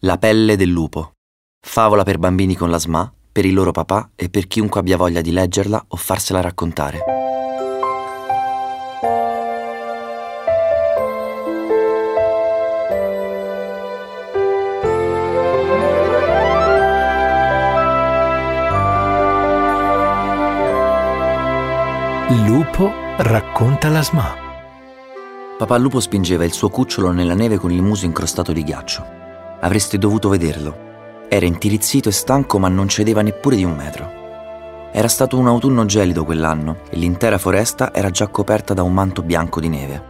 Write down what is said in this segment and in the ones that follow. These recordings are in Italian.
La pelle del lupo. Favola per bambini con la SMA, per il loro papà e per chiunque abbia voglia di leggerla o farsela raccontare. Lupo racconta la SMA. Papà Lupo spingeva il suo cucciolo nella neve con il muso incrostato di ghiaccio. Avreste dovuto vederlo. Era intirizzito e stanco ma non cedeva neppure di un metro. Era stato un autunno gelido quell'anno e l'intera foresta era già coperta da un manto bianco di neve.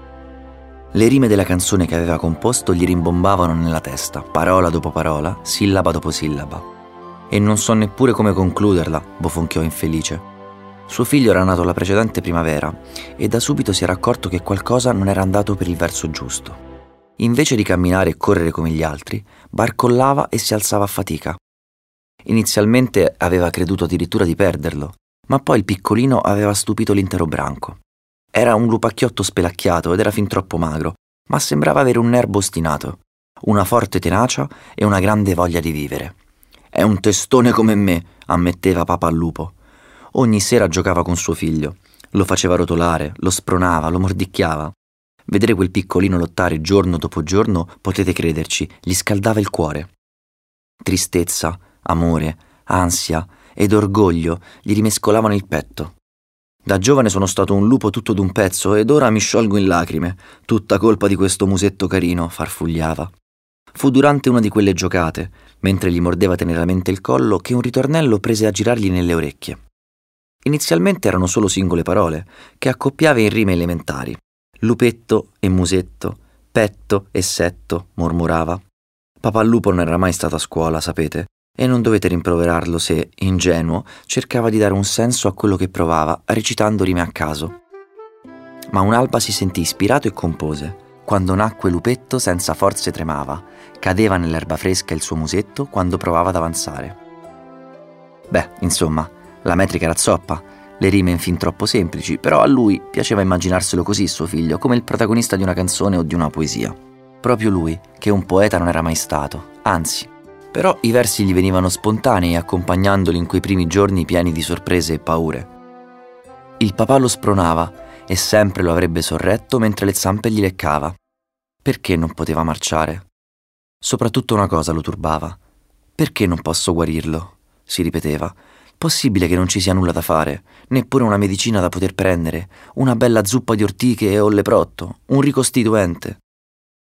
Le rime della canzone che aveva composto gli rimbombavano nella testa, parola dopo parola, sillaba dopo sillaba. E non so neppure come concluderla, bofonchiò infelice. Suo figlio era nato la precedente primavera e da subito si era accorto che qualcosa non era andato per il verso giusto. Invece di camminare e correre come gli altri, barcollava e si alzava a fatica. Inizialmente aveva creduto addirittura di perderlo, ma poi il piccolino aveva stupito l'intero branco. Era un lupacchiotto spelacchiato ed era fin troppo magro, ma sembrava avere un nervo ostinato, una forte tenacia e una grande voglia di vivere. È un testone come me, ammetteva papà lupo. Ogni sera giocava con suo figlio, lo faceva rotolare, lo spronava, lo mordicchiava. Vedere quel piccolino lottare giorno dopo giorno, potete crederci, gli scaldava il cuore. Tristezza, amore, ansia ed orgoglio gli rimescolavano il petto. Da giovane sono stato un lupo tutto d'un pezzo ed ora mi sciolgo in lacrime, tutta colpa di questo musetto carino, farfugliava. Fu durante una di quelle giocate, mentre gli mordeva teneramente il collo, che un ritornello prese a girargli nelle orecchie. Inizialmente erano solo singole parole, che accoppiava in rime elementari. Lupetto e musetto, petto e setto, mormorava. Papà Lupo non era mai stato a scuola, sapete, e non dovete rimproverarlo se, ingenuo, cercava di dare un senso a quello che provava, recitando rime a caso. Ma un'alba si sentì ispirato e compose. Quando nacque Lupetto senza forze tremava, cadeva nell'erba fresca il suo musetto quando provava ad avanzare. Beh, insomma, la metrica era zoppa, le rime in fin troppo semplici, però a lui piaceva immaginarselo così suo figlio, come il protagonista di una canzone o di una poesia. Proprio lui, che un poeta non era mai stato, anzi. Però i versi gli venivano spontanei, accompagnandoli in quei primi giorni pieni di sorprese e paure. Il papà lo spronava e sempre lo avrebbe sorretto mentre le zampe gli leccava. Perché non poteva marciare? Soprattutto una cosa lo turbava. Perché non posso guarirlo? si ripeteva Possibile che non ci sia nulla da fare, neppure una medicina da poter prendere, una bella zuppa di ortiche o leprotto, un ricostituente.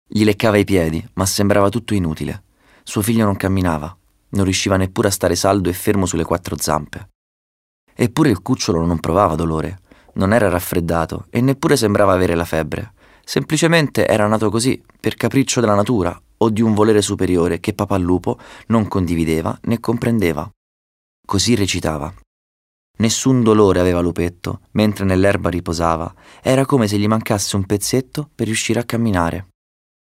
Gli leccava i piedi, ma sembrava tutto inutile. Suo figlio non camminava, non riusciva neppure a stare saldo e fermo sulle quattro zampe. Eppure il cucciolo non provava dolore, non era raffreddato e neppure sembrava avere la febbre. Semplicemente era nato così, per capriccio della natura o di un volere superiore che papà lupo non condivideva né comprendeva. Così recitava. Nessun dolore aveva Lupetto, mentre nell'erba riposava, era come se gli mancasse un pezzetto per riuscire a camminare.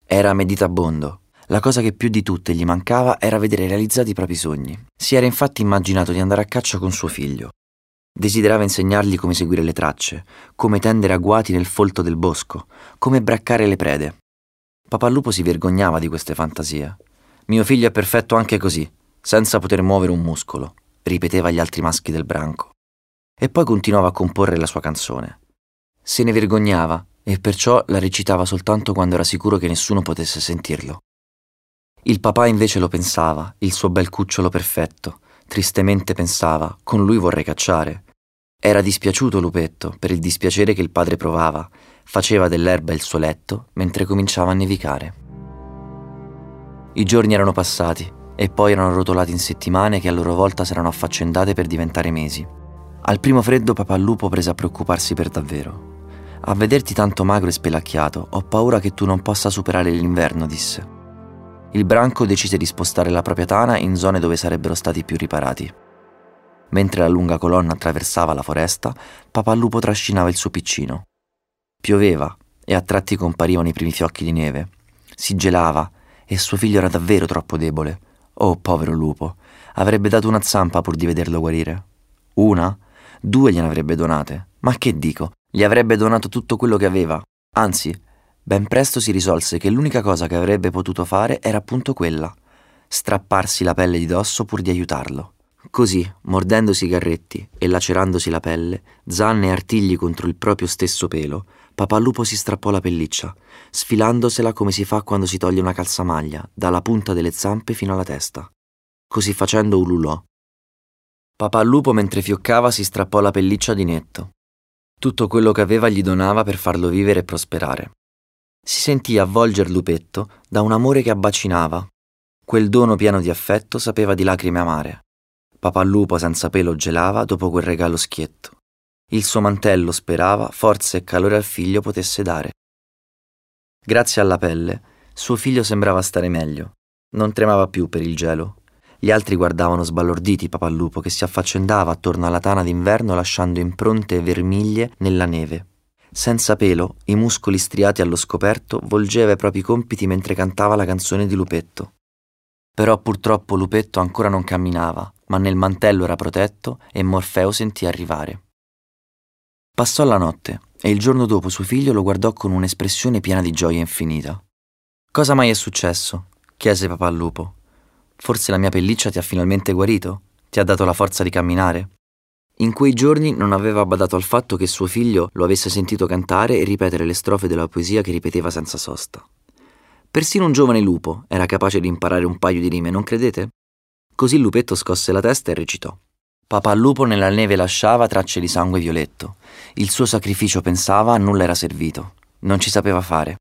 Era meditabondo. La cosa che più di tutte gli mancava era vedere realizzati i propri sogni. Si era infatti immaginato di andare a caccia con suo figlio. Desiderava insegnargli come seguire le tracce, come tendere agguati nel folto del bosco, come braccare le prede. Papà Lupo si vergognava di queste fantasie. Mio figlio è perfetto anche così, senza poter muovere un muscolo ripeteva agli altri maschi del branco. E poi continuava a comporre la sua canzone. Se ne vergognava e perciò la recitava soltanto quando era sicuro che nessuno potesse sentirlo. Il papà invece lo pensava, il suo bel cucciolo perfetto, tristemente pensava, con lui vorrei cacciare. Era dispiaciuto Lupetto per il dispiacere che il padre provava, faceva dell'erba il suo letto mentre cominciava a nevicare. I giorni erano passati e poi erano rotolati in settimane che a loro volta s'erano affaccendate per diventare mesi. Al primo freddo papà Lupo prese a preoccuparsi per davvero. A vederti tanto magro e spelacchiato, ho paura che tu non possa superare l'inverno, disse. Il branco decise di spostare la propria tana in zone dove sarebbero stati più riparati. Mentre la lunga colonna attraversava la foresta, papà Lupo trascinava il suo piccino. Pioveva e a tratti comparivano i primi fiocchi di neve. Si gelava e suo figlio era davvero troppo debole Oh, povero lupo, avrebbe dato una zampa pur di vederlo guarire. Una? Due gliene avrebbe donate. Ma che dico? Gli avrebbe donato tutto quello che aveva. Anzi, ben presto si risolse che l'unica cosa che avrebbe potuto fare era appunto quella. strapparsi la pelle di dosso pur di aiutarlo. Così, mordendo sigarretti e lacerandosi la pelle, zanne e artigli contro il proprio stesso pelo, Papalupo si strappò la pelliccia, sfilandosela come si fa quando si toglie una calzamaglia, dalla punta delle zampe fino alla testa. Così facendo ululò. Papalupo mentre fioccava si strappò la pelliccia di netto. Tutto quello che aveva gli donava per farlo vivere e prosperare. Si sentì avvolger Lupetto da un amore che abbacinava. Quel dono pieno di affetto sapeva di lacrime amare. Papallupo senza pelo gelava dopo quel regalo schietto. Il suo mantello sperava forza e calore al figlio potesse dare. Grazie alla pelle, suo figlio sembrava stare meglio. Non tremava più per il gelo. Gli altri guardavano sbalorditi Papallupo che si affaccendava attorno alla tana d'inverno lasciando impronte vermiglie nella neve. Senza pelo, i muscoli striati allo scoperto, volgeva i propri compiti mentre cantava la canzone di Lupetto. Però purtroppo Lupetto ancora non camminava, ma nel mantello era protetto e Morfeo sentì arrivare. Passò la notte e il giorno dopo suo figlio lo guardò con un'espressione piena di gioia infinita. Cosa mai è successo? chiese papà al lupo. Forse la mia pelliccia ti ha finalmente guarito? Ti ha dato la forza di camminare? In quei giorni non aveva badato al fatto che suo figlio lo avesse sentito cantare e ripetere le strofe della poesia che ripeteva senza sosta. Persino un giovane lupo era capace di imparare un paio di rime, non credete? Così il lupetto scosse la testa e recitò. Papà lupo nella neve lasciava tracce di sangue violetto. Il suo sacrificio pensava a nulla era servito. Non ci sapeva fare.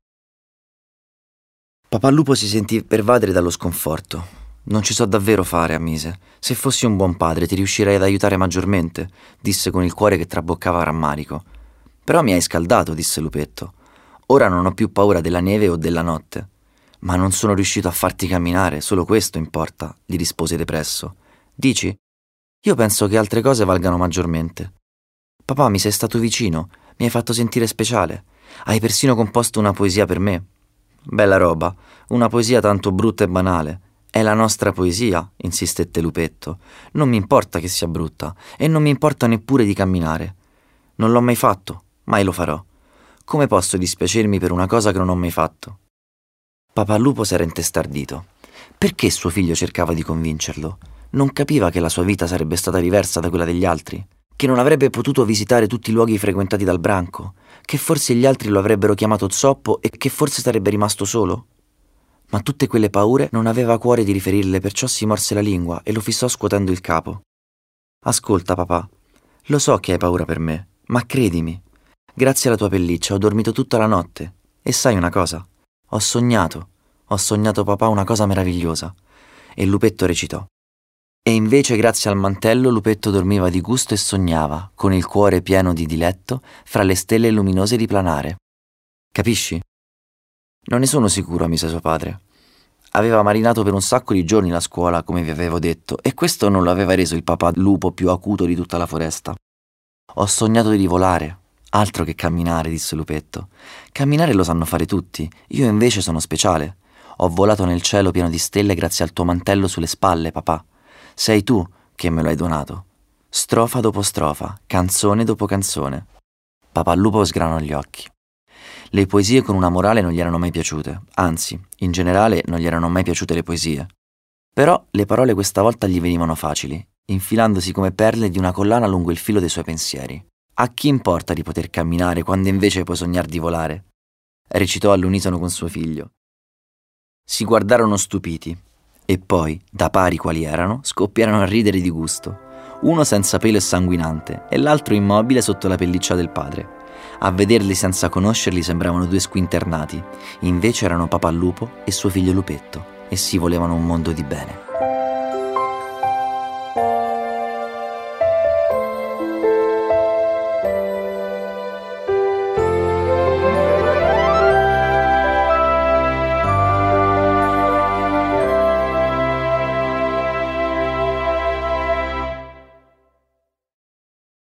Papà lupo si sentì pervadere dallo sconforto. Non ci so davvero fare, ammise. Se fossi un buon padre ti riuscirei ad aiutare maggiormente, disse con il cuore che traboccava rammarico. Però mi hai scaldato, disse Lupetto. Ora non ho più paura della neve o della notte. Ma non sono riuscito a farti camminare, solo questo importa, gli rispose depresso. Dici? Io penso che altre cose valgano maggiormente. Papà, mi sei stato vicino, mi hai fatto sentire speciale. Hai persino composto una poesia per me. Bella roba, una poesia tanto brutta e banale è la nostra poesia, insistette Lupetto. Non mi importa che sia brutta e non mi importa neppure di camminare. Non l'ho mai fatto, mai lo farò. Come posso dispiacermi per una cosa che non ho mai fatto? Papà Lupo s'era intestardito. Perché suo figlio cercava di convincerlo? Non capiva che la sua vita sarebbe stata diversa da quella degli altri, che non avrebbe potuto visitare tutti i luoghi frequentati dal branco, che forse gli altri lo avrebbero chiamato zoppo e che forse sarebbe rimasto solo ma tutte quelle paure non aveva cuore di riferirle, perciò si morse la lingua e lo fissò scuotendo il capo. Ascolta, papà, lo so che hai paura per me, ma credimi, grazie alla tua pelliccia ho dormito tutta la notte. E sai una cosa? Ho sognato, ho sognato papà una cosa meravigliosa. E Lupetto recitò. E invece grazie al mantello Lupetto dormiva di gusto e sognava, con il cuore pieno di diletto, fra le stelle luminose di planare. Capisci? Non ne sono sicuro, ammise suo padre. Aveva marinato per un sacco di giorni la scuola, come vi avevo detto, e questo non lo aveva reso il papà lupo più acuto di tutta la foresta. Ho sognato di volare. Altro che camminare, disse Lupetto. Camminare lo sanno fare tutti, io invece sono speciale. Ho volato nel cielo pieno di stelle grazie al tuo mantello sulle spalle, papà. Sei tu che me lo hai donato. Strofa dopo strofa, canzone dopo canzone. Papà lupo sgranò gli occhi. Le poesie con una morale non gli erano mai piaciute, anzi, in generale non gli erano mai piaciute le poesie. Però le parole questa volta gli venivano facili, infilandosi come perle di una collana lungo il filo dei suoi pensieri. A chi importa di poter camminare quando invece puoi sognare di volare? recitò all'unisono con suo figlio. Si guardarono stupiti e poi, da pari quali erano, scoppiarono a ridere di gusto, uno senza pelo e sanguinante e l'altro immobile sotto la pelliccia del padre. A vederli senza conoscerli sembravano due squinternati, invece erano papà lupo e suo figlio lupetto, e si volevano un mondo di bene.